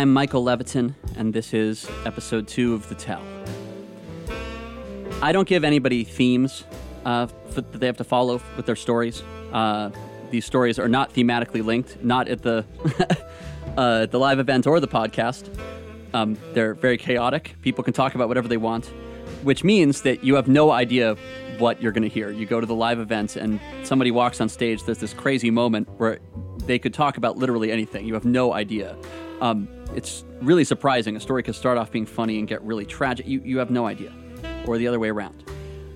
I'm Michael Leviton, and this is episode two of The Tell. I don't give anybody themes uh, that they have to follow with their stories. Uh, these stories are not thematically linked, not at the uh, the live event or the podcast. Um, they're very chaotic. People can talk about whatever they want, which means that you have no idea what you're going to hear. You go to the live event and somebody walks on stage. There's this crazy moment where they could talk about literally anything. You have no idea. Um, it's really surprising. A story could start off being funny and get really tragic. You, you have no idea, or the other way around.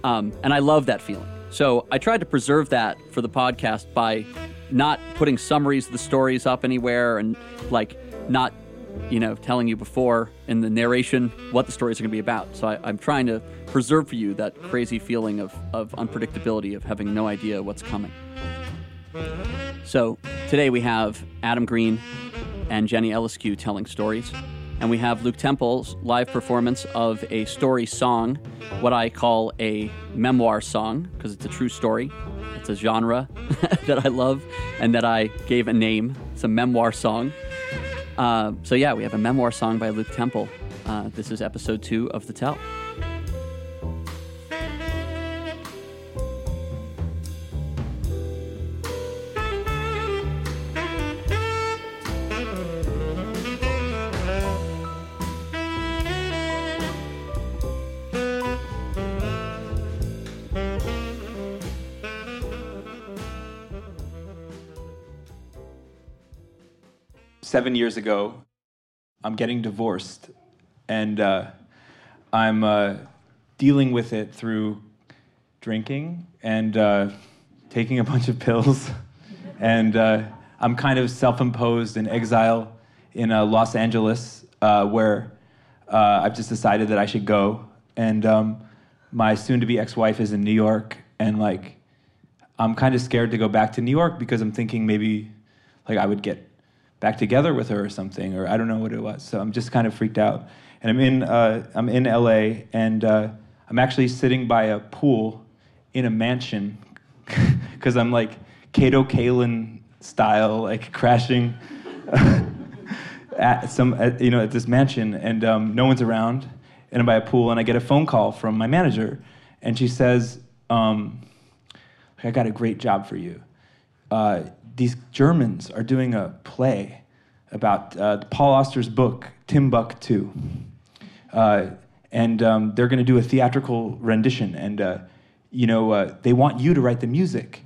Um, and I love that feeling. So I tried to preserve that for the podcast by not putting summaries of the stories up anywhere and like not you know telling you before in the narration what the stories are going to be about so I, am trying to preserve for you that crazy feeling of, of unpredictability of having no idea what's coming so today we have adam green and jenny eliscu telling stories and we have luke temple's live performance of a story song what i call a memoir song because it's a true story it's a genre that i love and that i gave a name it's a memoir song uh, so yeah, we have a memoir song by Luke Temple. Uh, this is episode two of The Tell. Seven years ago, I'm getting divorced, and uh, I'm uh, dealing with it through drinking and uh, taking a bunch of pills, and uh, I'm kind of self-imposed in exile in uh, Los Angeles, uh, where I've just decided that I should go, and um, my soon-to-be ex-wife is in New York, and like I'm kind of scared to go back to New York because I'm thinking maybe like I would get back together with her or something, or I don't know what it was. So I'm just kind of freaked out. And I'm in, uh, I'm in LA, and uh, I'm actually sitting by a pool in a mansion because I'm like Kato Kaelin style, like crashing at some, at, you know, at this mansion, and um, no one's around. And I'm by a pool, and I get a phone call from my manager, and she says, um, "I got a great job for you. Uh, these Germans are doing a play about uh, Paul Auster's book, Timbuktu. Uh, and um, they're going to do a theatrical rendition. And, uh, you know, uh, they want you to write the music.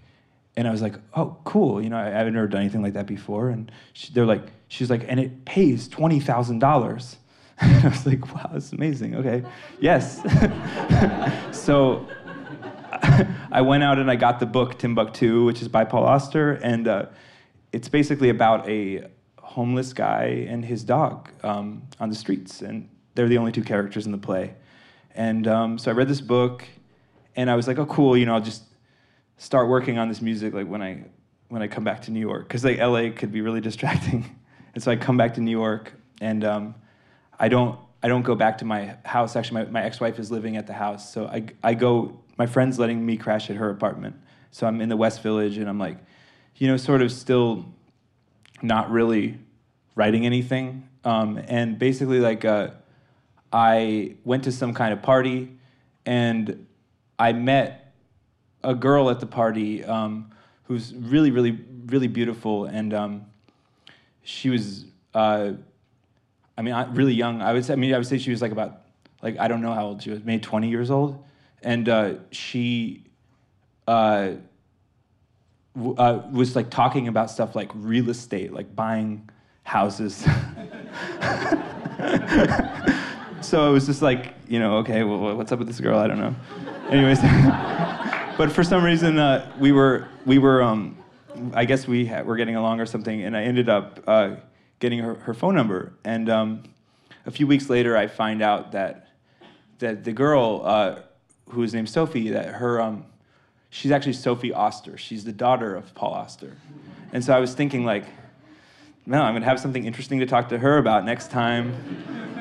And I was like, oh, cool. You know, I, haven't never done anything like that before. And she, they're like, she's like, and it pays $20,000. And I was like, wow, that's amazing. Okay, yes. so I went out and I got the book Timbuktu, which is by Paul Auster, and uh, it's basically about a homeless guy and his dog um, on the streets, and they're the only two characters in the play. And um, so I read this book, and I was like, oh, cool, you know, I'll just start working on this music like when I when I come back to New York, because like LA could be really distracting. and so I come back to New York, and um, I don't I don't go back to my house. Actually, my, my ex-wife is living at the house, so I I go my friend's letting me crash at her apartment. So I'm in the West Village and I'm like, you know, sort of still not really writing anything. Um, and basically, like, uh, I went to some kind of party and I met a girl at the party um, who's really, really, really beautiful. And um, she was, uh, I mean, really young. I would say, I mean, I would say she was like about, like, I don't know how old she was, maybe 20 years old and uh, she uh, w- uh, was like talking about stuff like real estate, like buying houses. so it was just like, you know, okay, well, what's up with this girl? I don't know. Anyways, but for some reason uh, we were we were um, I guess we ha- were getting along or something, and I ended up uh, getting her, her phone number. And um, a few weeks later, I find out that that the girl uh, who is named Sophie, that her, um, she's actually Sophie Auster. She's the daughter of Paul Auster. And so I was thinking, like, no, I'm gonna have something interesting to talk to her about next time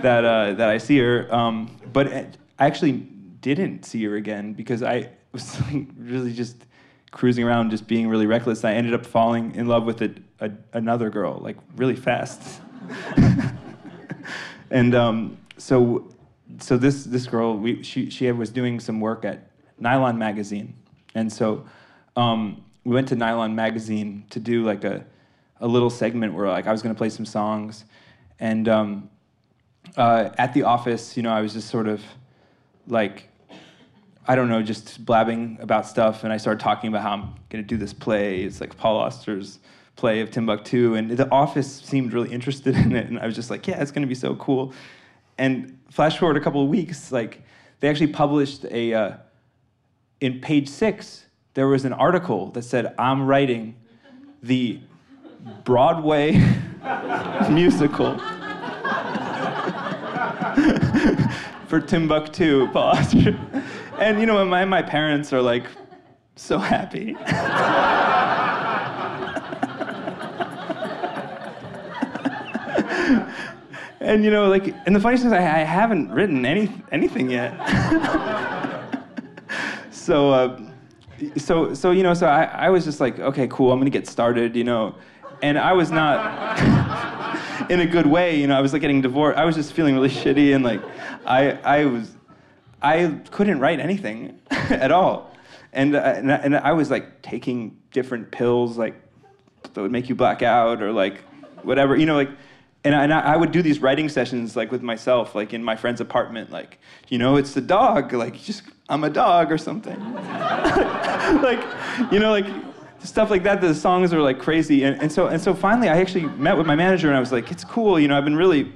that, uh, that I see her. Um, but I actually didn't see her again because I was like, really just cruising around, just being really reckless. I ended up falling in love with a, a, another girl, like really fast. and um, so so this this girl we she she was doing some work at Nylon magazine, and so um, we went to Nylon magazine to do like a a little segment where like I was going to play some songs, and um, uh, at the office, you know, I was just sort of like I don't know, just blabbing about stuff, and I started talking about how I'm going to do this play. It's like Paul Auster's play of Timbuktu, and the office seemed really interested in it, and I was just like, yeah, it's going to be so cool. And flash forward a couple of weeks, like they actually published a uh, in page six there was an article that said I'm writing the Broadway musical for Timbuktu, Paul And you know, my my parents are like so happy. And you know, like, and the funny thing is, I, I haven't written any anything yet. so, uh, so, so you know, so I, I was just like, okay, cool, I'm gonna get started, you know, and I was not in a good way, you know. I was like getting divorced. I was just feeling really shitty, and like, I, I was, I couldn't write anything at all, and uh, and, and I was like taking different pills, like that would make you black out, or like whatever, you know, like and I, and I would do these writing sessions like with myself, like in my friend's apartment, like you know, it's the dog, like just I'm a dog or something, like you know, like stuff like that. The songs are like crazy, and, and so and so finally, I actually met with my manager, and I was like, it's cool, you know, I've been really.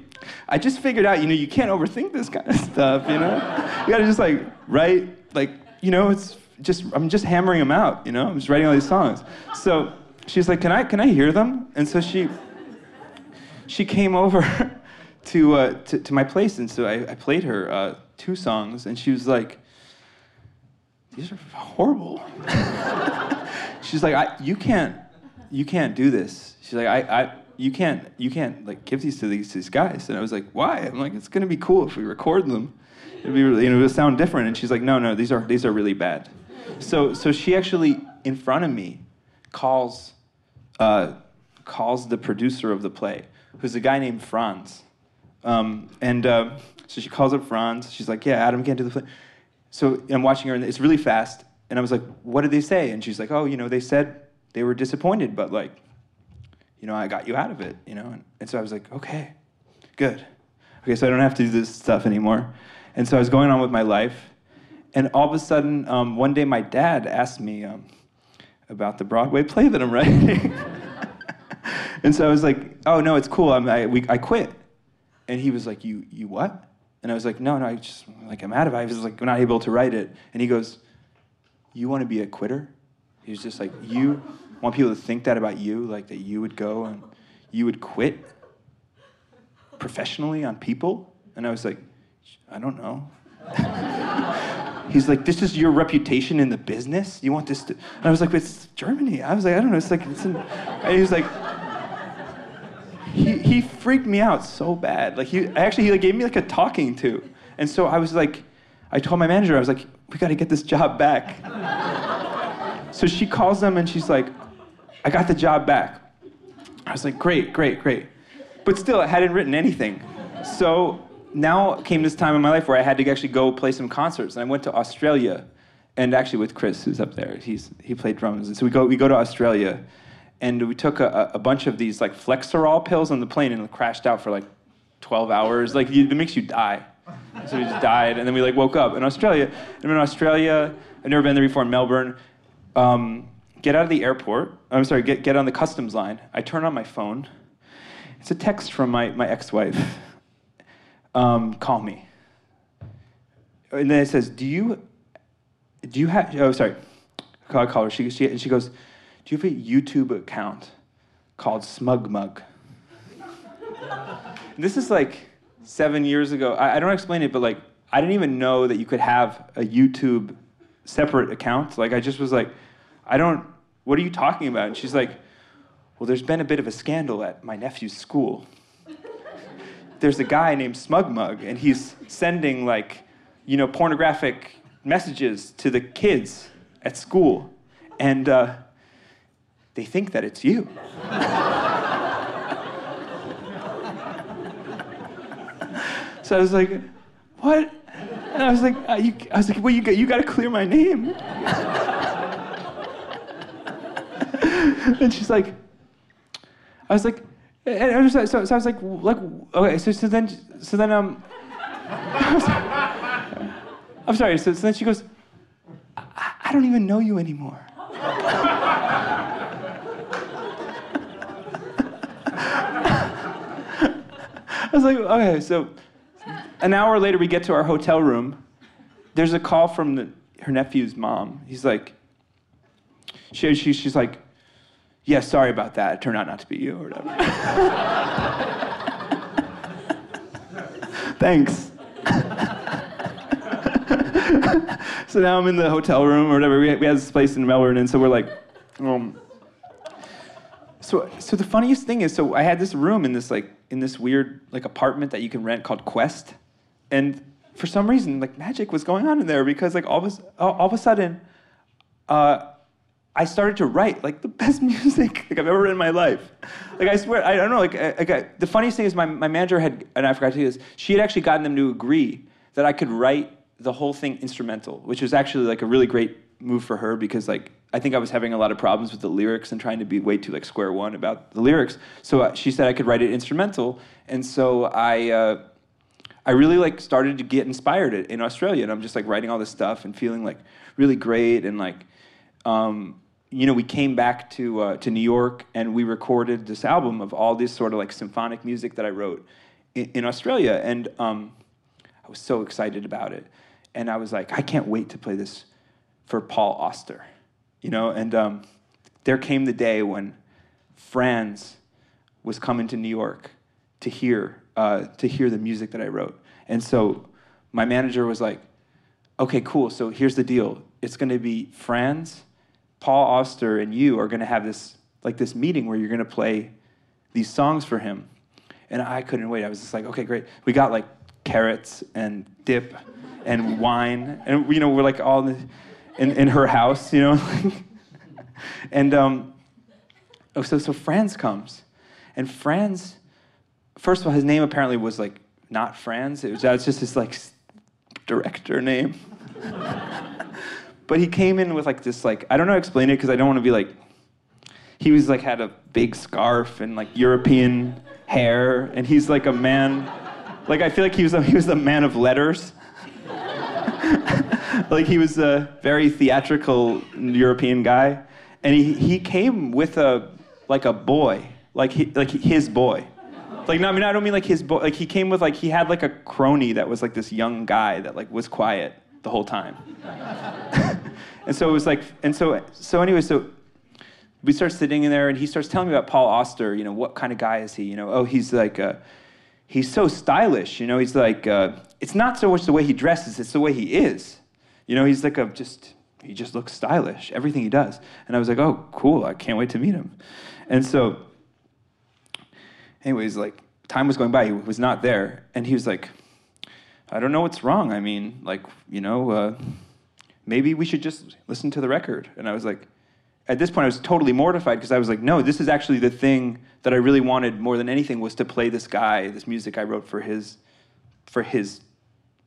I just figured out, you know, you can't overthink this kind of stuff, you know. you gotta just like write, like you know, it's just I'm just hammering them out, you know. I'm just writing all these songs. So she's like, can I can I hear them? And so she she came over to, uh, to, to my place, and so I, I played her uh, two songs, and she was like, "These are horrible." She's like, "You can't, you can't do this." She's like, "I, I, you can't, you can't like give these to these, these guys." And I was like, "Why?" I'm like, "It's gonna be cool if we record them. It'd be, really, you know, it'll sound different." And she's like, "No, no, these are these are really bad." So, so she actually in front of me calls, uh, calls the producer of the play who's a guy named Franz. Um, and uh, so she calls up Franz. She's like, "Yeah, Adam can't do the play." So I'm watching her, and it's really fast. And I was like, "What did they say?" And she's like, "Oh, you know, they said they were disappointed, but like, you know, I got you out of it, you know." And, and so I was like, "Okay, good. Okay, so I don't have to do this stuff anymore." And so I was going on with my life, and all of a sudden, um, one day, my dad asked me um, about the Broadway play that I'm writing. and so I was like, oh no, it's cool. I'm, I, we, I quit. And he was like, you, you what? And I was like, no, no, I just, like, I'm out of it. I was like, we're not able to write it. And he goes, you want to be a quitter? He was just like, you want people to think that about you, like that you would go and you would quit professionally on people? And I was like, I don't know. He's like, this is your reputation in the business? You want this to... And I was like, it's Germany. I was like, I don't know. It's like, it's in... And he was like, he, he freaked me out so bad. Like he actually he like gave me like a talking to. And so I was like, I told my manager, I was like, we gotta get this job back. so she calls them and she's like, I got the job back. I was like, great, great, great. But still, I hadn't written anything. So now came this time in my life where I had to actually go play some concerts. And I went to Australia, and actually with Chris, who's up there, he's, he played drums. And so we go, we go to Australia, and we took a, a bunch of these like Flexeril pills on the plane and crashed out for like 12 hours. Like it makes you die. So we just died, and then we like woke up in Australia. And in Australia, I've never been there before in Melbourne. Um, get out of the airport. I'm sorry, get, get on the customs line. I turn on my phone. It's a text from my, my ex-wife. Um, call me. And then it says, do you, do you have, oh, sorry. I call her. She, she, and she goes, do you have a YouTube account called Smug Mug? this is like seven years ago. I, I don't explain it, but like I didn't even know that you could have a YouTube separate account. Like I just was like, I don't. What are you talking about? And she's like, Well, there's been a bit of a scandal at my nephew's school. There's a guy named Smug Mug, and he's sending like, you know, pornographic messages to the kids at school, and. Uh, they think that it's you. So I was like, what? And I was like, uh, you, I was like, well, you got, you got to clear my name. and she's like, I was like, and I was like, so, so I was like, like, okay, so, so then, so then, um, I'm sorry. So, so then she goes, I, I don't even know you anymore. Was like, okay, so an hour later, we get to our hotel room. There's a call from the, her nephew's mom. He's like, she, she, she's like, yeah, sorry about that. It turned out not to be you or whatever. Thanks. so now I'm in the hotel room or whatever. We, we have this place in Melbourne, and so we're like, um, so so the funniest thing is, so I had this room in this like in this weird like apartment that you can rent called Quest, and for some reason like magic was going on in there because like all of a, all of a sudden, uh, I started to write like the best music like I've ever written in my life. Like I swear, I don't know. Like, I, like I, the funniest thing is my, my manager had, and I forgot to you this. She had actually gotten them to agree that I could write the whole thing instrumental, which was actually like a really great move for her because like I think I was having a lot of problems with the lyrics and trying to be way too like square one about the lyrics. So uh, she said I could write it instrumental, and so I. Uh, I really like started to get inspired in Australia, and I'm just like writing all this stuff and feeling like really great and like um, you know, we came back to uh, to New York and we recorded this album of all this sort of like symphonic music that I wrote in, in Australia, and um, I was so excited about it, and I was like, I can't wait to play this for Paul Auster, you know, and um, there came the day when Franz was coming to New York to hear uh, to hear the music that I wrote, and so my manager was like, okay, cool, so here's the deal, it's going to be Franz Paul Auster and you are going to have this like this meeting where you're going to play these songs for him. And I couldn't wait. I was just like, okay, great. We got like carrots and dip and wine, and you know we're like all in, in, in her house, you know. and um, oh, so so Franz comes, and Franz, first of all, his name apparently was like not Franz. It was, it was just his like director name. But he came in with like this like I don't know how to explain it because I don't want to be like he was like had a big scarf and like European hair and he's like a man like I feel like he was a, he was a man of letters. like he was a very theatrical European guy and he he came with a like a boy like he, like his boy. Like no, I mean I don't mean like his boy. Like he came with like he had like a crony that was like this young guy that like was quiet the whole time. and so it was like, and so, so anyway, so we start sitting in there and he starts telling me about Paul Auster, you know, what kind of guy is he? You know, oh, he's like, uh, he's so stylish, you know, he's like, uh, it's not so much the way he dresses, it's the way he is. You know, he's like a just, he just looks stylish, everything he does. And I was like, oh, cool, I can't wait to meet him. And so, anyways, like, time was going by, he was not there. And he was like, I don't know what's wrong. I mean, like, you know, uh, maybe we should just listen to the record. And I was like, at this point, I was totally mortified because I was like, no, this is actually the thing that I really wanted more than anything was to play this guy, this music I wrote for his, for his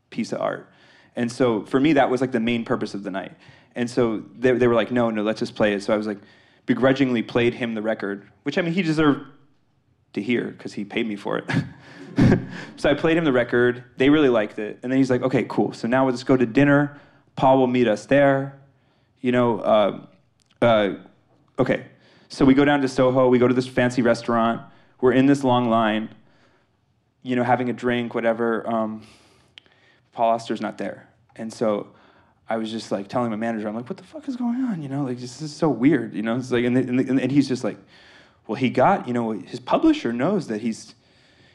piece of art. And so for me, that was like the main purpose of the night. And so they, they were like, no, no, let's just play it. So I was like, begrudgingly played him the record, which I mean, he deserved to hear because he paid me for it. so I played him the record. They really liked it. And then he's like, okay, cool. So now let's go to dinner. Paul will meet us there. You know, uh, uh, okay. So we go down to Soho. We go to this fancy restaurant. We're in this long line, you know, having a drink, whatever. Um, Paul Auster's not there. And so I was just like telling my manager, I'm like, what the fuck is going on? You know, like this is so weird. You know, it's like, and, the, and, the, and he's just like, well, he got, you know, his publisher knows that he's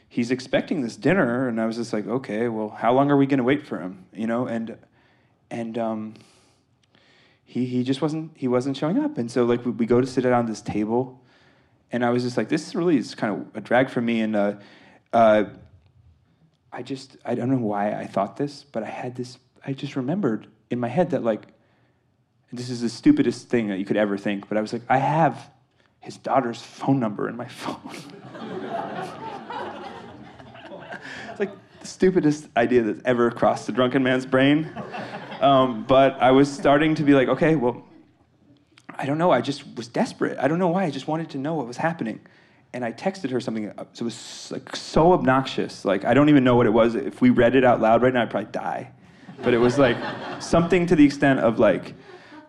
he's expecting this dinner, and I was just like, okay, well, how long are we going to wait for him? You know, and and um, he he just wasn't he wasn't showing up, and so like we, we go to sit down this table, and I was just like, this really is kind of a drag for me, and uh, uh, I just I don't know why I thought this, but I had this I just remembered in my head that like. this is the stupidest thing that you could ever think, but I was like, I have his daughter's phone number in my phone. it's like, the stupidest idea that's ever crossed a drunken man's brain. Um, but I was starting to be like, okay, well, I don't know. I just was desperate. I don't know why. I just wanted to know what was happening. And I texted her something. Uh, so it was like so obnoxious. Like I don't even know what it was. If we read it out loud right now, I'd probably die. But it was like something to the extent of like,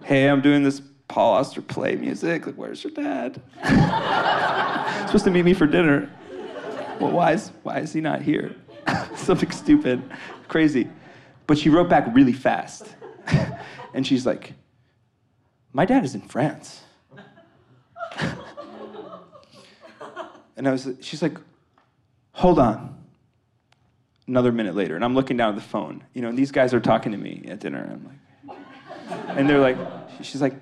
"Hey, I'm doing this Paul Auster play music. Like, where's your dad? supposed to meet me for dinner. Well, why is why is he not here? something stupid, crazy. But she wrote back really fast, and she's like, "My dad is in France." And I was, she's like, hold on. Another minute later, and I'm looking down at the phone, you know, and these guys are talking to me at dinner. And I'm like, and they're like, she's like,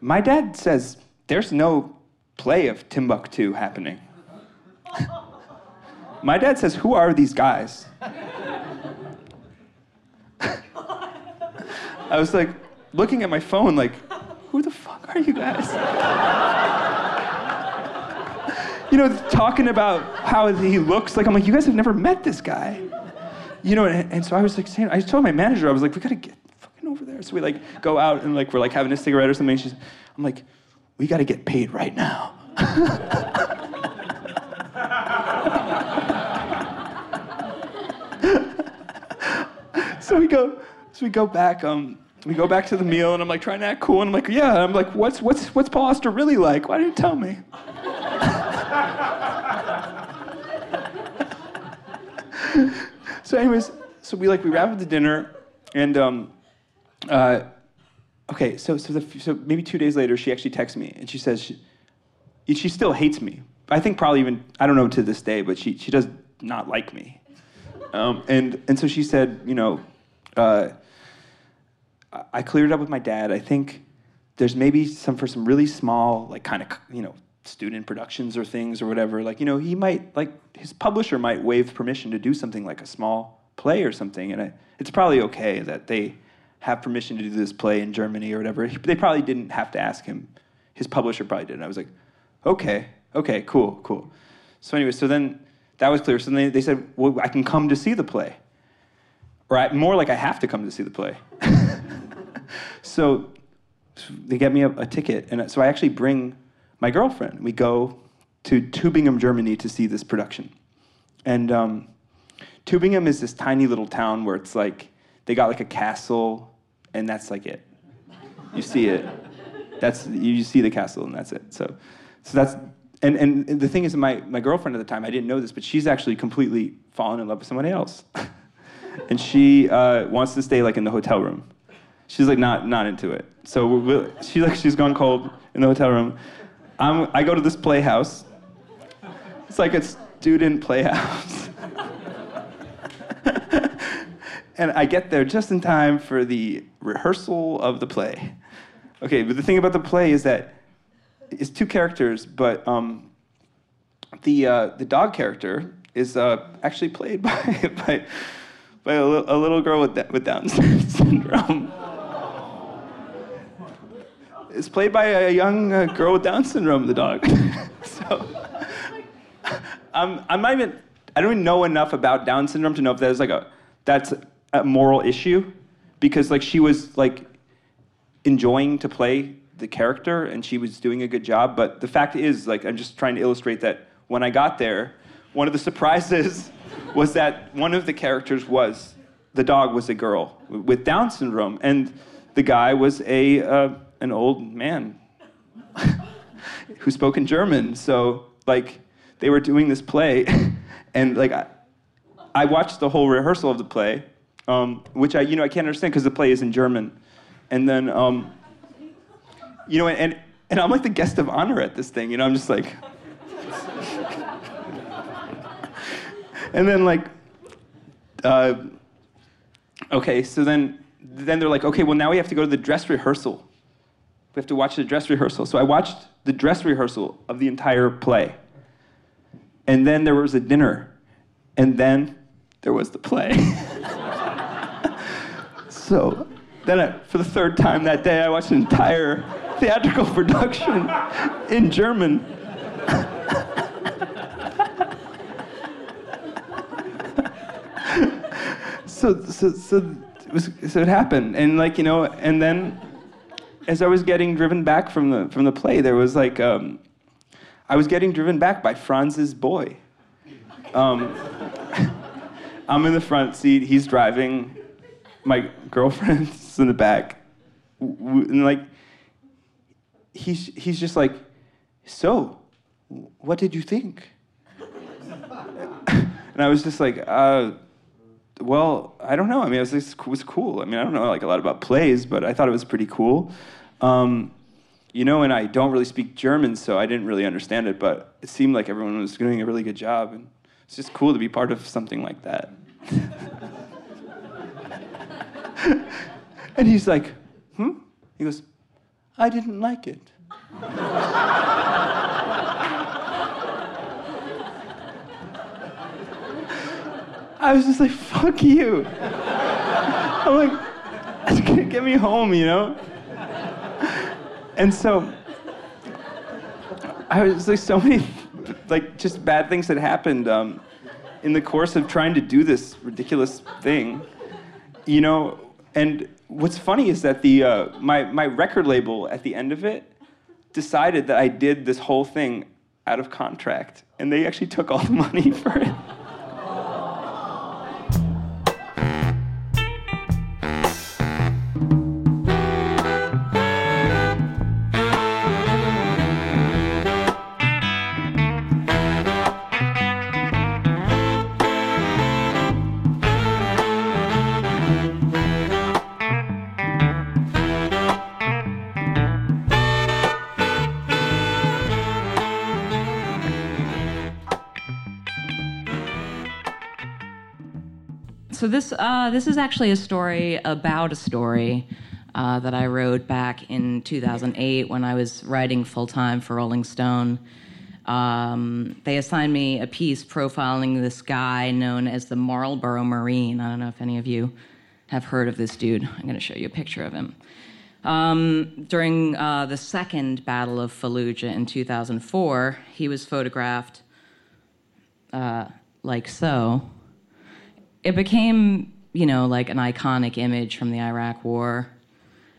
my dad says there's no play of Timbuktu happening. my dad says, who are these guys? I was like, looking at my phone, like, who the fuck are you guys? you know, talking about how he looks. Like, I'm like, you guys have never met this guy. You know, and, and so I was like saying, I told my manager, I was like, we gotta get fucking over there. So we like go out and like we're like having a cigarette or something. She's, I'm like, we gotta get paid right now. so we go, so we go back. Um, we go back to the meal, and I'm like trying to act cool, and I'm like, yeah. I'm like, what's what's what's Paul Auster really like? Why didn't you tell me? so, anyways, so we like we wrap up the dinner, and um, uh, okay, so so the, so maybe two days later, she actually texts me, and she says she she still hates me. I think probably even I don't know to this day, but she she does not like me. Um, and and so she said, you know, uh, I cleared it up with my dad. I think there's maybe some for some really small, like kind of you know student productions or things or whatever, like, you know, he might, like, his publisher might waive permission to do something like a small play or something. And I, it's probably okay that they have permission to do this play in Germany or whatever. They probably didn't have to ask him. His publisher probably did. And I was like, okay, okay, cool, cool. So anyway, so then that was clear. So then they, they said, well, I can come to see the play. Or more like I have to come to see the play. so they get me a, a ticket. And so I actually bring my girlfriend. We go to Tübingen, Germany to see this production. And um, Tübingen is this tiny little town where it's like they got like a castle and that's like it. You see it. That's you see the castle and that's it. So so that's and, and the thing is my, my girlfriend at the time, I didn't know this, but she's actually completely fallen in love with somebody else. and she uh, wants to stay like in the hotel room. She's like not not into it. So we're, she like she's gone cold in the hotel room. I'm, I go to this playhouse. It's like a student playhouse. and I get there just in time for the rehearsal of the play. Okay, but the thing about the play is that it's two characters, but um, the, uh, the dog character is uh, actually played by, by, by a, a little girl with, with Down syndrome is played by a young uh, girl with Down syndrome, the dog. so I'm, I'm not even, I don't even know enough about Down syndrome to know if there's like a, that's a moral issue because like she was like enjoying to play the character and she was doing a good job. But the fact is, like, I'm just trying to illustrate that when I got there, one of the surprises was that one of the characters was the dog was a girl with Down syndrome, and the guy was a uh, an old man who spoke in German. So like they were doing this play, and like I, I watched the whole rehearsal of the play, um, which I you know I can't understand because the play is in German, and then um, you know and and I'm like the guest of honor at this thing. You know I'm just like. and then like uh, okay so then then they're like okay well now we have to go to the dress rehearsal we have to watch the dress rehearsal. So I watched the dress rehearsal of the entire play. And then there was a dinner. And then there was the play. so then, I, for the third time that day, I watched an entire theatrical production in German. so so so it was so it happened, and like you know, and then as I was getting driven back from the from the play, there was like um, I was getting driven back by Franz's boy. Um, I'm in the front seat. He's driving. My girlfriend's in the back, and like he's he's just like, so, what did you think? and I was just like, uh, well, I don't know. I mean, it was, it was cool. I mean, I don't know like a lot about plays, but I thought it was pretty cool. Um, you know, and I don't really speak German, so I didn't really understand it, but it seemed like everyone was doing a really good job, and it's just cool to be part of something like that. and he's like, hmm? He goes, I didn't like it. I was just like, fuck you. I'm like, that's gonna get me home, you know? And so, I was like, so many, like, just bad things that happened um, in the course of trying to do this ridiculous thing, you know? And what's funny is that the, uh, my, my record label at the end of it decided that I did this whole thing out of contract, and they actually took all the money for it. This uh, this is actually a story about a story uh, that I wrote back in 2008 when I was writing full time for Rolling Stone. Um, they assigned me a piece profiling this guy known as the Marlboro Marine. I don't know if any of you have heard of this dude. I'm going to show you a picture of him. Um, during uh, the second Battle of Fallujah in 2004, he was photographed uh, like so it became, you know, like an iconic image from the Iraq War.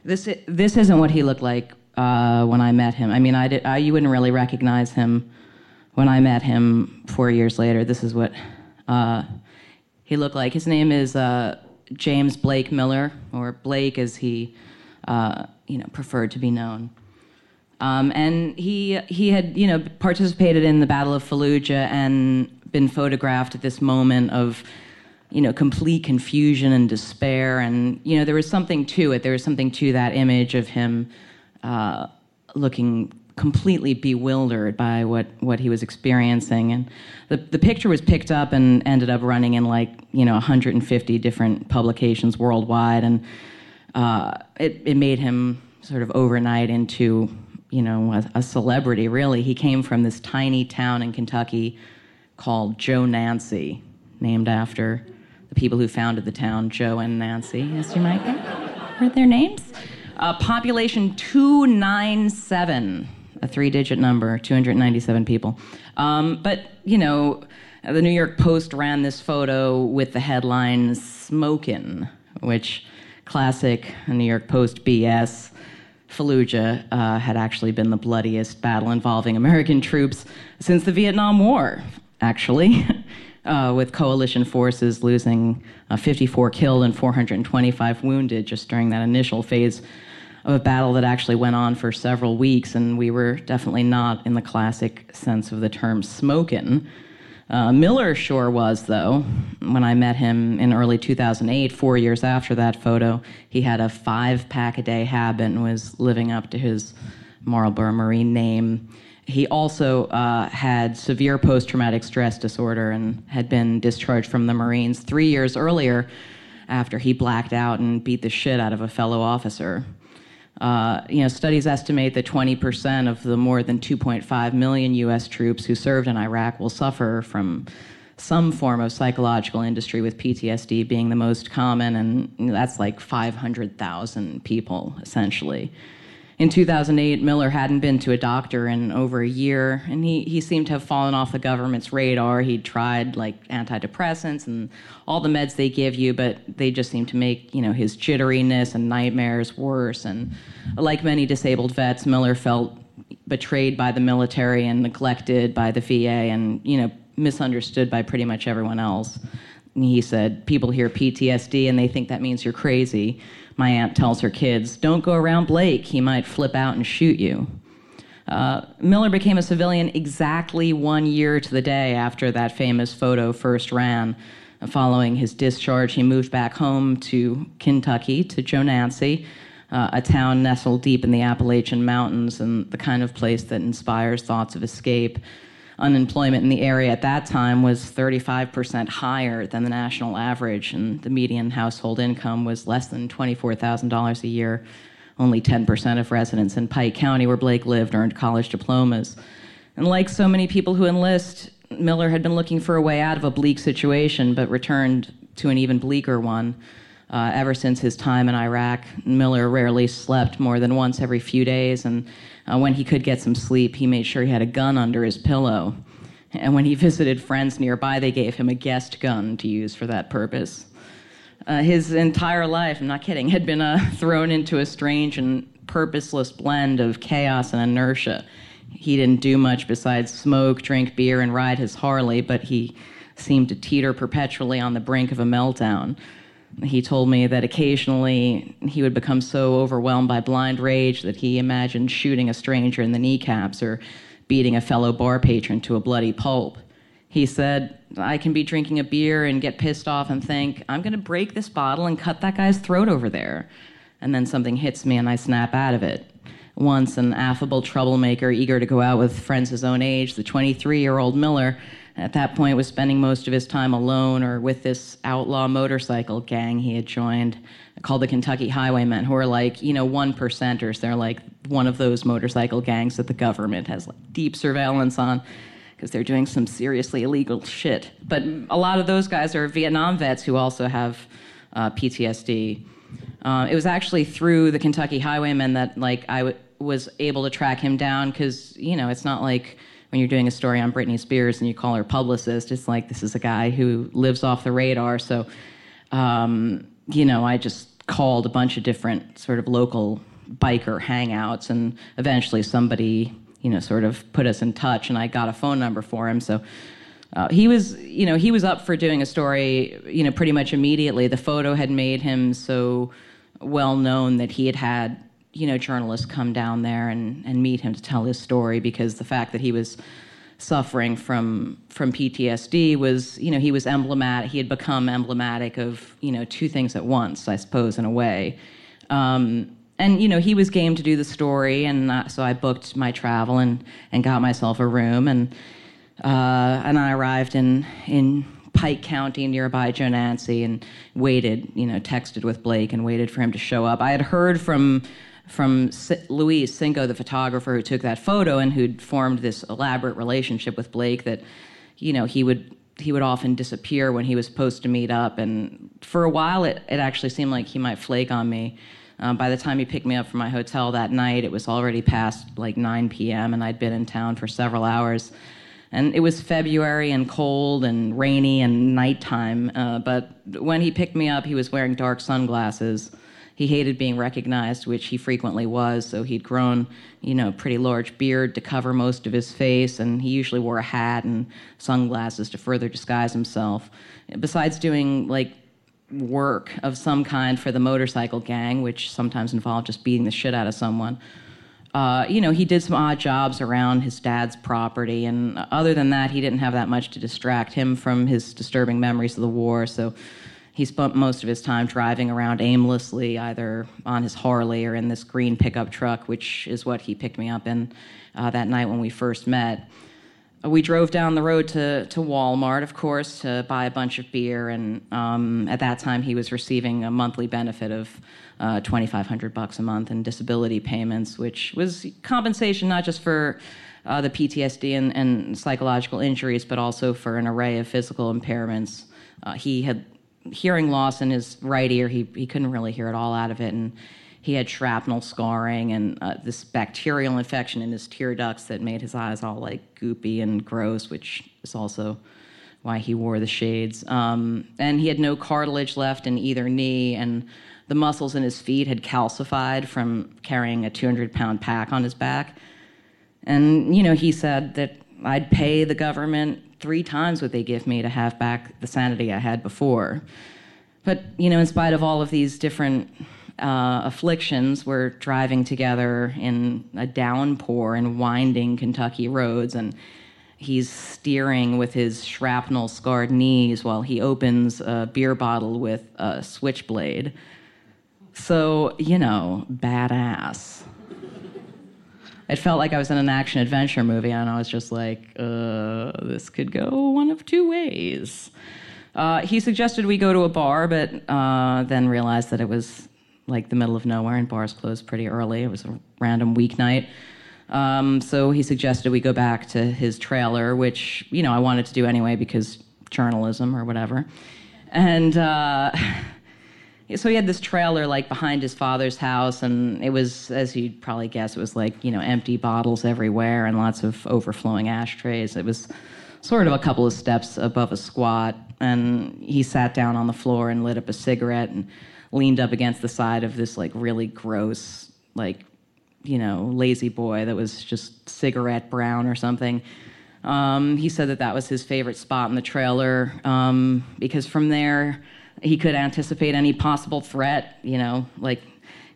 This this isn't what he looked like uh, when I met him. I mean, I, did, I you wouldn't really recognize him when I met him four years later. This is what uh, he looked like. His name is uh, James Blake Miller, or Blake as he uh, you know preferred to be known. Um, and he he had you know participated in the Battle of Fallujah and been photographed at this moment of you know, complete confusion and despair. And, you know, there was something to it. There was something to that image of him uh, looking completely bewildered by what, what he was experiencing. And the, the picture was picked up and ended up running in like, you know, 150 different publications worldwide. And uh, it, it made him sort of overnight into, you know, a, a celebrity, really. He came from this tiny town in Kentucky called Jonancy, named after the people who founded the town, Joe and Nancy, as you might think. Heard their names? Uh, population 297, a three digit number, 297 people. Um, but, you know, the New York Post ran this photo with the headline Smokin', which classic New York Post BS. Fallujah uh, had actually been the bloodiest battle involving American troops since the Vietnam War, actually. uh, with coalition forces losing uh, 54 killed and 425 wounded just during that initial phase of a battle that actually went on for several weeks, and we were definitely not in the classic sense of the term smoking. Uh, Miller sure was, though. When I met him in early 2008, four years after that photo, he had a five pack a day habit and was living up to his Marlboro Marine name. He also uh, had severe post traumatic stress disorder and had been discharged from the Marines three years earlier after he blacked out and beat the shit out of a fellow officer. Uh, you know, studies estimate that 20% of the more than 2.5 million U.S. troops who served in Iraq will suffer from some form of psychological industry, with PTSD being the most common, and that's like 500,000 people essentially. In 2008, Miller hadn't been to a doctor in over a year, and he, he seemed to have fallen off the government's radar. He'd tried like antidepressants and all the meds they give you, but they just seemed to make you know his jitteriness and nightmares worse. And like many disabled vets, Miller felt betrayed by the military and neglected by the VA, and you know misunderstood by pretty much everyone else. He said, People hear PTSD and they think that means you're crazy. My aunt tells her kids, Don't go around Blake, he might flip out and shoot you. Uh, Miller became a civilian exactly one year to the day after that famous photo first ran. Following his discharge, he moved back home to Kentucky, to Joe uh, a town nestled deep in the Appalachian Mountains and the kind of place that inspires thoughts of escape unemployment in the area at that time was 35% higher than the national average, and the median household income was less than $24,000 a year. Only 10% of residents in Pike County, where Blake lived, earned college diplomas. And like so many people who enlist, Miller had been looking for a way out of a bleak situation, but returned to an even bleaker one. Uh, ever since his time in Iraq, Miller rarely slept more than once every few days, and uh, when he could get some sleep, he made sure he had a gun under his pillow. And when he visited friends nearby, they gave him a guest gun to use for that purpose. Uh, his entire life, I'm not kidding, had been uh, thrown into a strange and purposeless blend of chaos and inertia. He didn't do much besides smoke, drink beer, and ride his Harley, but he seemed to teeter perpetually on the brink of a meltdown. He told me that occasionally he would become so overwhelmed by blind rage that he imagined shooting a stranger in the kneecaps or beating a fellow bar patron to a bloody pulp. He said, I can be drinking a beer and get pissed off and think, I'm going to break this bottle and cut that guy's throat over there. And then something hits me and I snap out of it. Once, an affable troublemaker eager to go out with friends his own age, the 23 year old Miller, at that point was spending most of his time alone or with this outlaw motorcycle gang he had joined called the Kentucky Highwaymen, who are like, you know, one percenters. They're like one of those motorcycle gangs that the government has like deep surveillance on because they're doing some seriously illegal shit. But a lot of those guys are Vietnam vets who also have uh, PTSD. Uh, it was actually through the Kentucky Highwaymen that like I w- was able to track him down because you know it's not like when you're doing a story on Britney Spears and you call her publicist, it's like this is a guy who lives off the radar. So, um, you know, I just called a bunch of different sort of local biker hangouts, and eventually somebody, you know, sort of put us in touch, and I got a phone number for him. So. Uh, he was, you know, he was up for doing a story, you know, pretty much immediately. The photo had made him so well known that he had had you know, journalists come down there and, and meet him to tell his story because the fact that he was suffering from from PTSD was, you know, he was emblematic. He had become emblematic of, you know, two things at once, I suppose, in a way. Um, and you know, he was game to do the story, and uh, so I booked my travel and and got myself a room, and uh, and I arrived in in Pike County, nearby Joe and waited, you know, texted with Blake and waited for him to show up. I had heard from from Luis Sinco, the photographer who took that photo and who'd formed this elaborate relationship with Blake that, you know, he would he would often disappear when he was supposed to meet up. And for a while, it, it actually seemed like he might flake on me. Uh, by the time he picked me up from my hotel that night, it was already past like 9 p.m., and I'd been in town for several hours. And it was February and cold and rainy and nighttime. Uh, but when he picked me up, he was wearing dark sunglasses. He hated being recognized, which he frequently was, so he'd grown, you know, a pretty large beard to cover most of his face, and he usually wore a hat and sunglasses to further disguise himself. Besides doing like work of some kind for the motorcycle gang, which sometimes involved just beating the shit out of someone. Uh, you know, he did some odd jobs around his dad's property, and other than that, he didn't have that much to distract him from his disturbing memories of the war. So he spent most of his time driving around aimlessly, either on his Harley or in this green pickup truck, which is what he picked me up in uh, that night when we first met. We drove down the road to, to Walmart, of course, to buy a bunch of beer, and um, at that time he was receiving a monthly benefit of uh, 2,500 bucks a month in disability payments, which was compensation not just for uh, the PTSD and, and, psychological injuries, but also for an array of physical impairments. Uh, he had hearing loss in his right ear. He he couldn't really hear it all out of it, and he had shrapnel scarring and uh, this bacterial infection in his tear ducts that made his eyes all like goopy and gross, which is also why he wore the shades. Um, and he had no cartilage left in either knee, and the muscles in his feet had calcified from carrying a 200 pound pack on his back. And, you know, he said that I'd pay the government three times what they give me to have back the sanity I had before. But, you know, in spite of all of these different uh, afflictions, we're driving together in a downpour and winding Kentucky roads, and he's steering with his shrapnel scarred knees while he opens a beer bottle with a switchblade. So, you know, badass. It felt like I was in an action adventure movie, and I was just like, uh, this could go one of two ways. Uh, he suggested we go to a bar, but uh, then realized that it was like the middle of nowhere, and bars closed pretty early. It was a random weeknight. Um, so he suggested we go back to his trailer, which, you know, I wanted to do anyway because journalism or whatever. And uh, so he had this trailer like behind his father's house, and it was, as you'd probably guess, it was like, you know, empty bottles everywhere and lots of overflowing ashtrays. It was sort of a couple of steps above a squat. And he sat down on the floor and lit up a cigarette and leaned up against the side of this like really gross, like you know, La-Z-Boy that was just cigarette brown or something. Um, he said that that was his favorite spot in the trailer um, because from there he could anticipate any possible threat, you know, like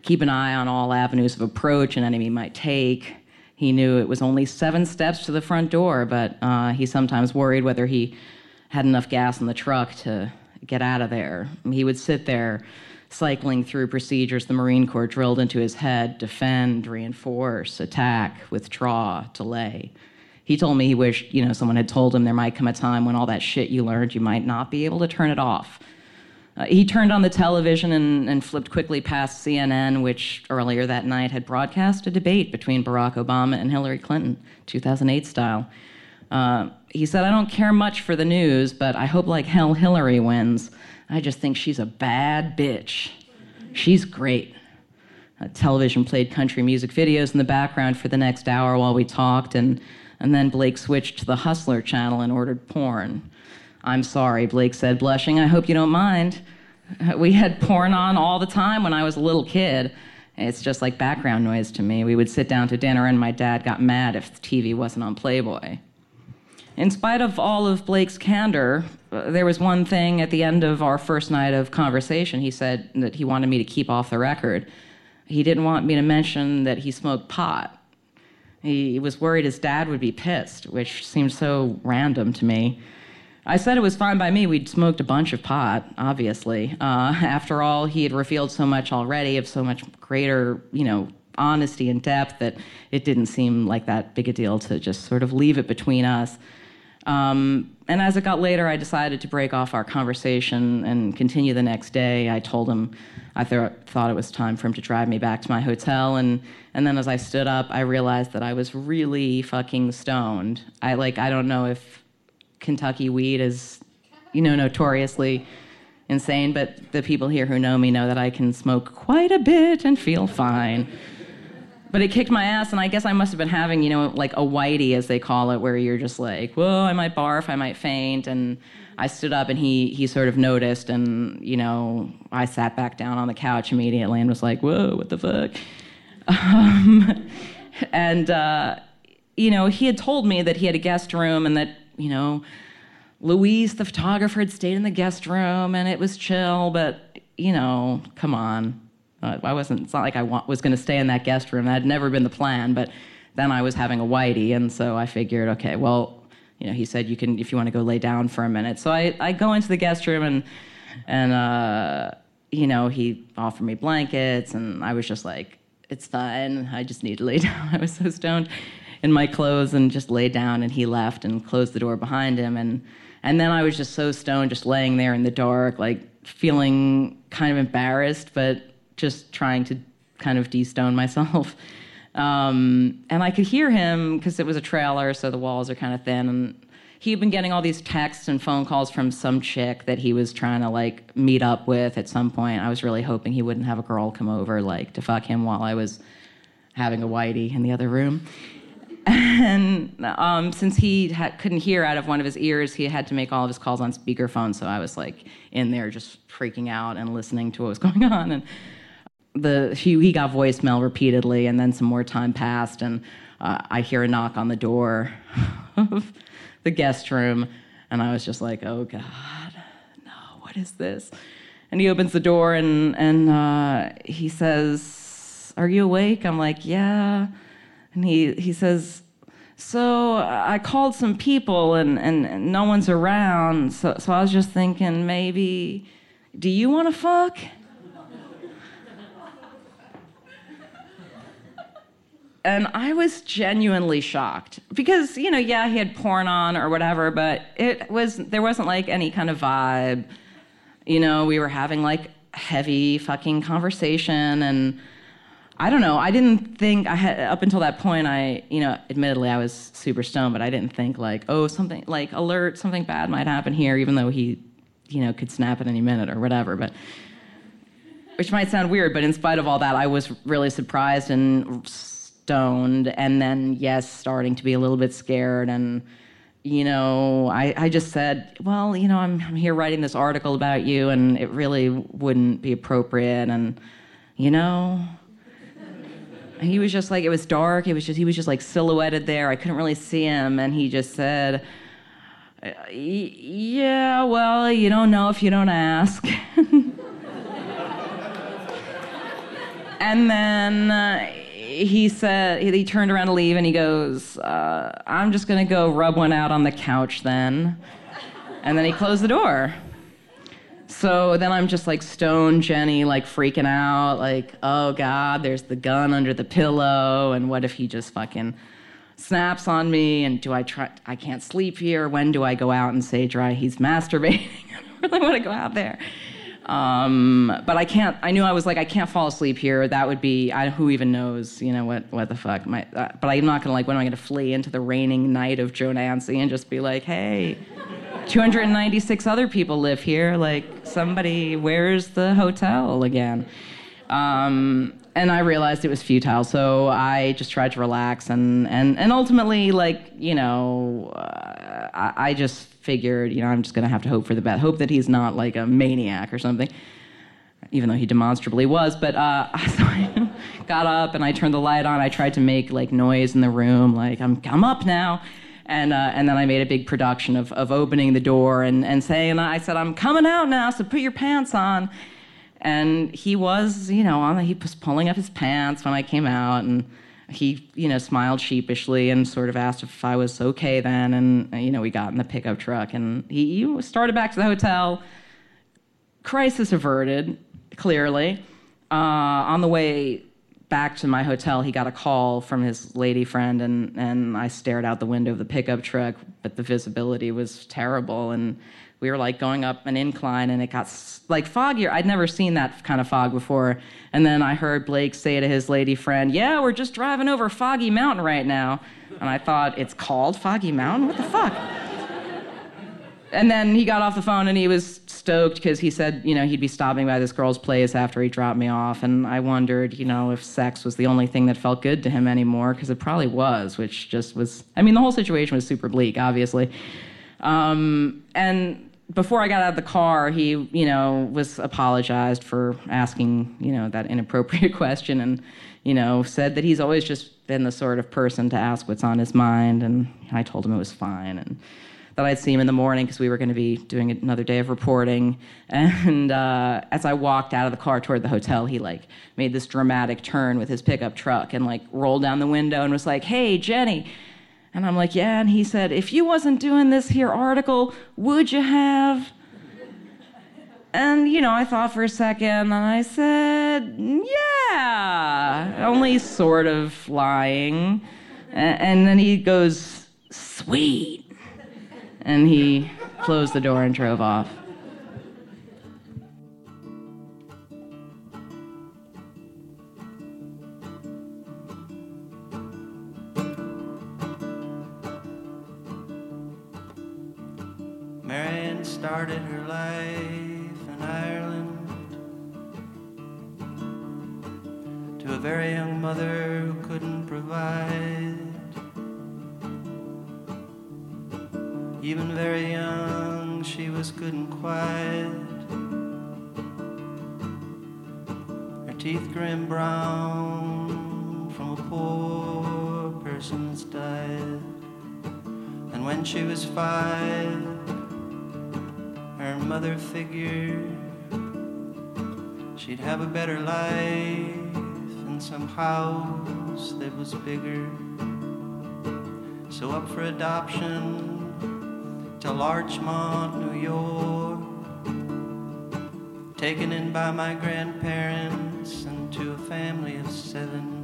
keep an eye on all avenues of approach an enemy might take. He knew it was only seven steps to the front door, but uh, he sometimes worried whether he had enough gas in the truck to get out of there. He would sit there cycling through procedures the Marine Corps drilled into his head defend, reinforce, attack, withdraw, delay. He told me he wished, you know, someone had told him there might come a time when all that shit you learned, you might not be able to turn it off. Uh, he turned on the television and, and, flipped quickly past CNN, which earlier that night had broadcast a debate between Barack Obama and Hillary Clinton, 2008 style. Uh, he said, I don't care much for the news, but I hope like hell Hillary wins. I just think she's a bad bitch. She's great. Uh, television played country music videos in the background for the next hour while we talked, and, and then Blake switched to the Hustler channel and ordered porn. I'm sorry, Blake said, blushing. I hope you don't mind. We had porn on all the time when I was a little kid. It's just like background noise to me. We would sit down to dinner, and my dad got mad if the TV wasn't on Playboy. In spite of all of Blake's candor, there was one thing at the end of our first night of conversation. He said that he wanted me to keep off the record. He didn't want me to mention that he smoked pot. He was worried his dad would be pissed, which seemed so random to me. I said it was fine by me. We'd smoked a bunch of pot, obviously. Uh, after all, he had revealed so much already of so much greater, you know, honesty and depth that it didn't seem like that big a deal to just sort of leave it between us. Um, and as it got later, I decided to break off our conversation and continue the next day. I told him I th- thought it was time for him to drive me back to my hotel. And, and then as I stood up, I realized that I was really fucking stoned. I like, I don't know if Kentucky weed is, you know, notoriously insane, but the people here who know me know that I can smoke quite a bit and feel fine. But it kicked my ass, and I guess I must have been having, you know, like a whitey, as they call it, where you're just like, whoa, I might barf, I might faint, and I stood up, and he he sort of noticed, and you know, I sat back down on the couch immediately and was like, whoa, what the fuck, um, and uh, you know, he had told me that he had a guest room and that you know. Luis, the photographer, had stayed in the guest room and it was chill, but you know, come on. I wasn't. It's not like I was going to stay in that guest room. That had never been the plan. But then I was having a whitey, and so I figured, okay, well, you know, he said you can if you want to go lay down for a minute. So I, I go into the guest room and and uh, you know he offered me blankets, and I was just like, it's fine. I just need to lay down. I was so stoned in my clothes and just laid down, and he left and closed the door behind him, and and then I was just so stoned, just laying there in the dark, like feeling kind of embarrassed, but just trying to kind of de-stone myself. Um, and I could hear him because it was a trailer, so the walls are kind of thin. And he'd been getting all these texts and phone calls from some chick that he was trying to like meet up with at some point. I was really hoping he wouldn't have a girl come over like to fuck him while I was having a whitey in the other room. And um, since he ha- couldn't hear out of one of his ears, he had to make all of his calls on speakerphone. So I was like in there just freaking out and listening to what was going on. And the he, he got voicemail repeatedly, and then some more time passed, and uh, I hear a knock on the door of the guest room, and I was just like, "Oh God, no! What is this?" And he opens the door, and and uh, he says, "Are you awake?" I'm like, "Yeah." And he, he says, So I called some people and, and, and no one's around. So, so I was just thinking, maybe, do you want to fuck? and I was genuinely shocked because you know, yeah, he had porn on or whatever, but it was there wasn't like any kind of vibe. You know, we were having like heavy fucking conversation and I don't know. I didn't think I had up until that point. I, you know, admittedly I was super stoned, but I didn't think like, oh, something like alert, something bad might happen here, even though he, you know, could snap at any minute or whatever. But which might sound weird, but in spite of all that, I was really surprised and stoned, and then yes, starting to be a little bit scared and. You know, I, I just said, well, you know, I'm, I'm here writing this article about you, and it really wouldn't be appropriate. And, you know, he was just like, it was dark. It was just, he was just like silhouetted there. I couldn't really see him. And he just said, yeah, well, you don't know if you don't ask. and then uh, he said, he turned around to leave and he goes, uh, I'm just going to go rub one out on the couch then. And then he closed the door. So then I'm just like stone Jenny, like freaking out, like, oh God, there's the gun under the pillow, and what if he just fucking snaps on me? And do I try? I can't sleep here. When do I go out and say dry he's masturbating? I really want to go out there. Um, but I can't. I knew I was like, I can't fall asleep here. That would be. I, who even knows? You know what? What the fuck? My, uh, but I'm not gonna like. When am I gonna flee into the raining night of Jonancy and just be like, hey? 296 other people live here. Like, somebody, where's the hotel again? Um, and I realized it was futile, so I just tried to relax, and and and ultimately, like you know, uh, I, I, just figured, you know, I'm just gonna have to hope for the best, hope that he's not like a maniac or something, even though he demonstrably was. But uh, so I got up and I turned the light on. I tried to make like noise in the room, like I'm I'm up now and uh, and then I made a big production of of opening the door and and saying I said I'm coming out now, so put your pants on. And he was, you know, on the, he was pulling up his pants when I came out, and he, you know, smiled sheepishly and sort of asked if I was okay then. And you know, we got in the pickup truck, and he, he started back to the hotel. Crisis averted, clearly. Uh, on the way back to my hotel, he got a call from his lady friend, and, and I stared out the window of the pickup truck, but the visibility was terrible. And we were like going up an incline, and it got like foggier. I'd never seen that kind of fog before. And then I heard Blake say to his lady friend, Yeah, we're just driving over Foggy Mountain right now. And I thought, It's called Foggy Mountain? What the fuck? And then he got off the phone and he was stoked because he said, you know, he'd be stopping by this girl's place after he dropped me off. And I wondered, you know, if sex was the only thing that felt good to him anymore, because it probably was, which just was, I mean, the whole situation was super bleak, obviously. Um, and before I got out of the car, he, you know, was apologized for asking, you know, that inappropriate question and, you know, said that he's always just been the sort of person to ask what's on his mind. And I told him it was fine. And, that I'd see him in the morning because we were going to be doing another day of reporting. And uh, as I walked out of the car toward the hotel, he like made this dramatic turn with his pickup truck and like rolled down the window and was like, "Hey, Jenny." And I'm like, "Yeah." And he said, "If you wasn't doing this here article, would you have?" And you know, I thought for a second, and I said, "Yeah," only sort of lying. And then he goes, "Sweet." And he closed the door and drove off. Marianne started her life in Ireland to a very young mother who couldn't provide. Even very young, she was good and quiet. Her teeth grim brown from a poor person's diet. And when she was five, her mother figured she'd have a better life in some house that was bigger. So up for adoption to Larchmont, New York. Taken in by my grandparents and to a family of seven.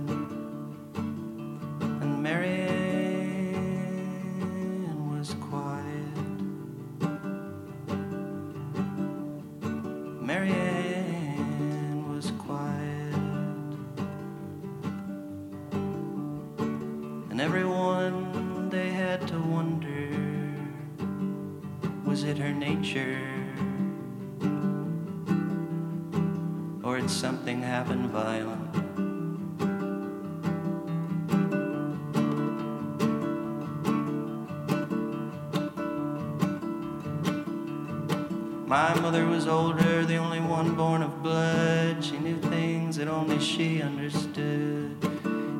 Was older, the only one born of blood. She knew things that only she understood.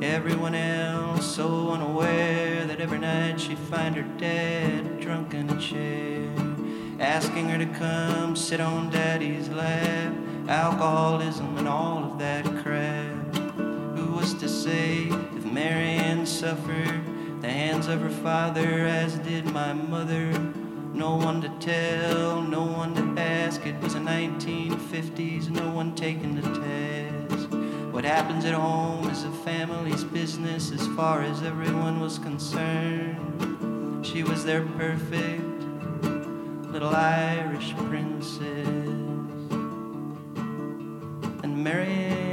Everyone else so unaware that every night she'd find her dad drunk in a chair, asking her to come sit on daddy's lap. Alcoholism and all of that crap. Who was to say if Marianne suffered the hands of her father as did my mother? No one to tell, 1950s, no one taking the test. What happens at home is a family's business as far as everyone was concerned. She was their perfect little Irish princess. And Marianne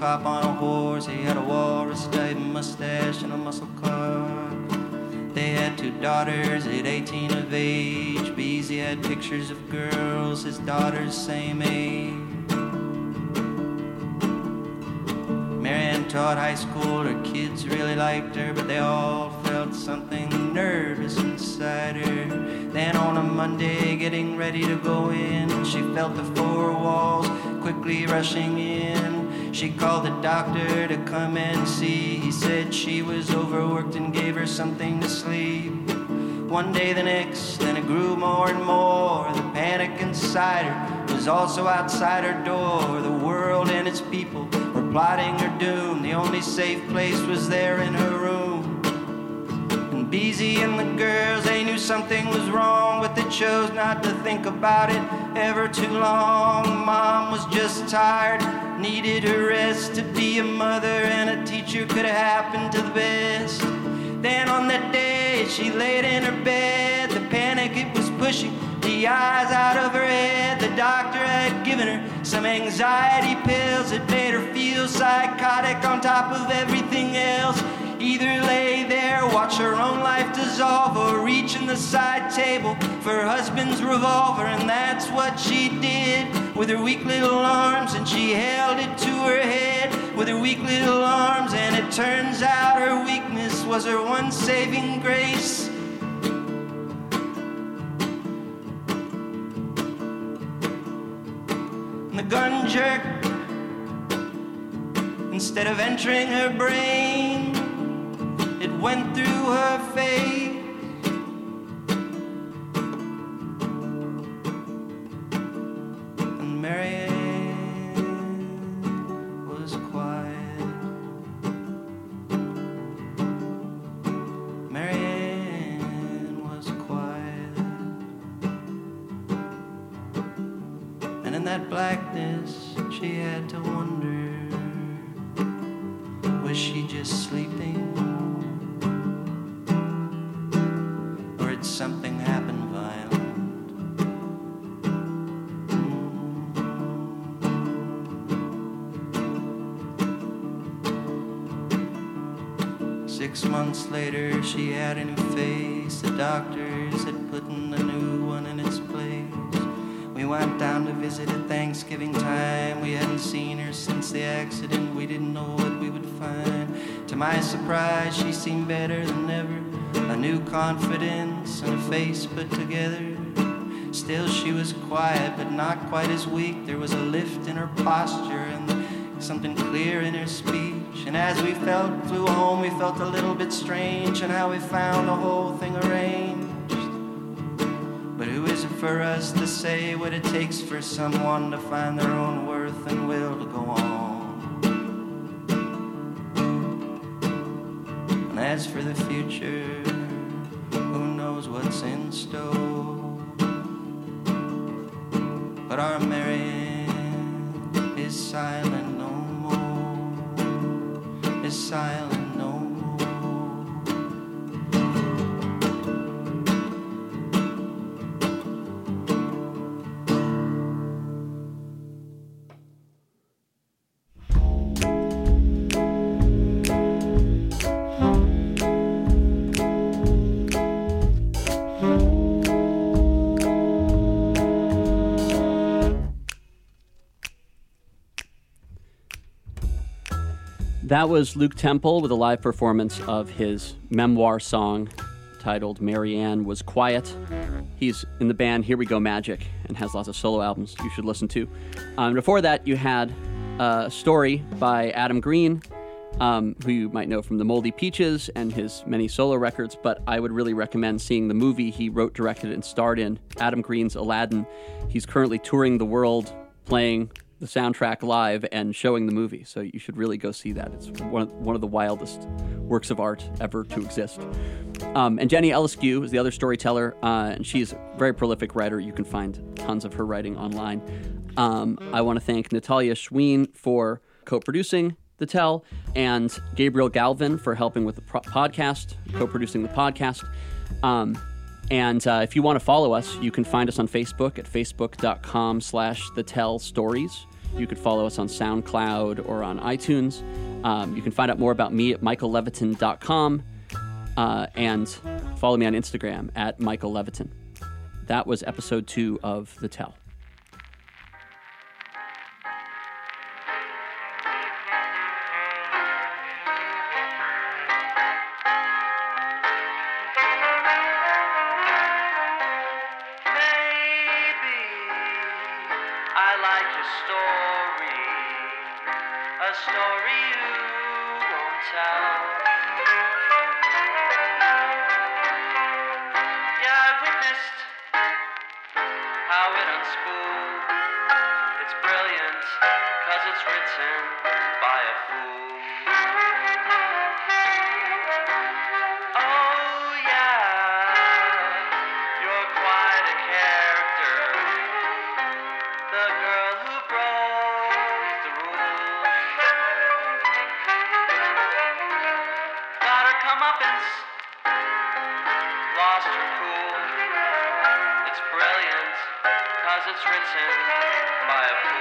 cop on a horse. He had a walrus type mustache and a muscle car. They had two daughters at 18 of age. Beezy had pictures of girls, his daughters same age. Marianne taught high school, her kids really liked her, but they all felt something nervous inside her. Then on a Monday, getting ready to go in, she felt the four walls quickly rushing in. She called the doctor to come and see. He said she was overworked and gave her something to sleep. One day, the next, then it grew more and more. The panic inside her was also outside her door. The world and its people were plotting her doom. The only safe place was there in her room. And Beezy and the girls, they knew something was wrong, but they chose not to think about it ever too long. Mom was just tired, needed her rest to be a mother and a teacher could have happened to the best. Then on that day, she laid in her bed. The panic, it was pushing the eyes out of her head. The doctor had given her some anxiety pills that made her feel psychotic on top of everything else. Either lay there, watch her own life dissolve, or reach in the side table for her husband's revolver. And that's what she did with her weak little arms, and she held it to her head with her weak little arms. And it turns out her weakness was her one saving grace. And the gun jerked instead of entering her brain went through her face. And Marianne was quiet. Marianne was quiet. And in that blackness, she had to. Later, she had a new face. The doctors had put in a new one in its place. We went down to visit at Thanksgiving time. We hadn't seen her since the accident. We didn't know what we would find. To my surprise, she seemed better than ever. A new confidence and a face put together. Still, she was quiet, but not quite as weak. There was a lift in her posture and something clear in her speech. And as we felt, flew home, we felt a little bit strange, and how we found the whole thing arranged. But who is it for us to say what it takes for someone to find their own worth and will to go on? And as for the future, who knows what's in store? But our That was Luke Temple with a live performance of his memoir song titled Marianne Was Quiet. He's in the band Here We Go Magic and has lots of solo albums you should listen to. Um, before that, you had a story by Adam Green, um, who you might know from The Moldy Peaches and his many solo records, but I would really recommend seeing the movie he wrote, directed, and starred in, Adam Green's Aladdin. He's currently touring the world playing the soundtrack live and showing the movie. So you should really go see that. It's one of, one of the wildest works of art ever to exist. Um, and Jenny Eliscu is the other storyteller, uh, and she's a very prolific writer. You can find tons of her writing online. Um, I want to thank Natalia Schween for co-producing the Tell, and Gabriel Galvin for helping with the pro- podcast, co-producing the podcast. Um, and uh, if you want to follow us, you can find us on Facebook at facebook.com slash the tell stories. You could follow us on SoundCloud or on iTunes. Um, you can find out more about me at michaelleviton.com uh, and follow me on Instagram at Michael Leviton. That was episode two of The Tell. Story you won't tell. By a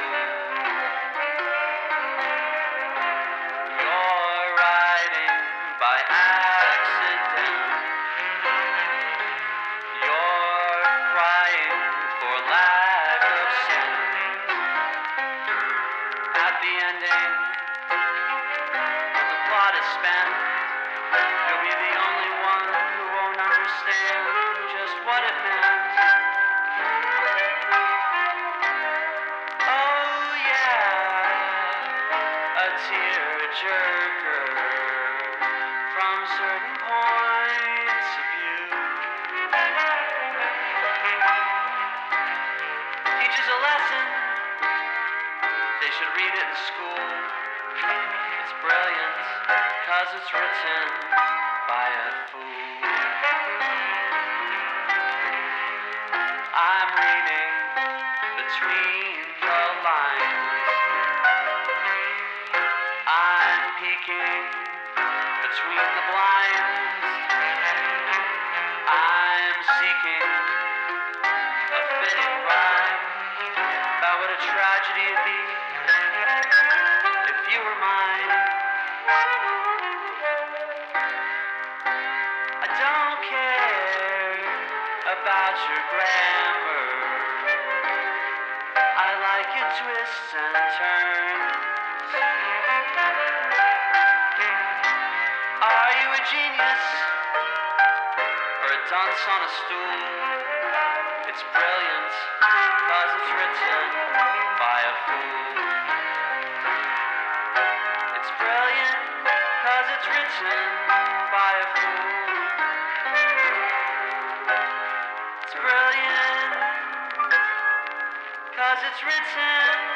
I'm reading between the lines. I'm peeking between the blinds. I'm seeking a fitting rhyme about what a tragedy it'd be if you were mine. I don't care about your grammar twists and turns. Are you a genius or a dunce on a stool? It's brilliant, cause it's written by a fool. It's brilliant, cause it's written by a fool. It's written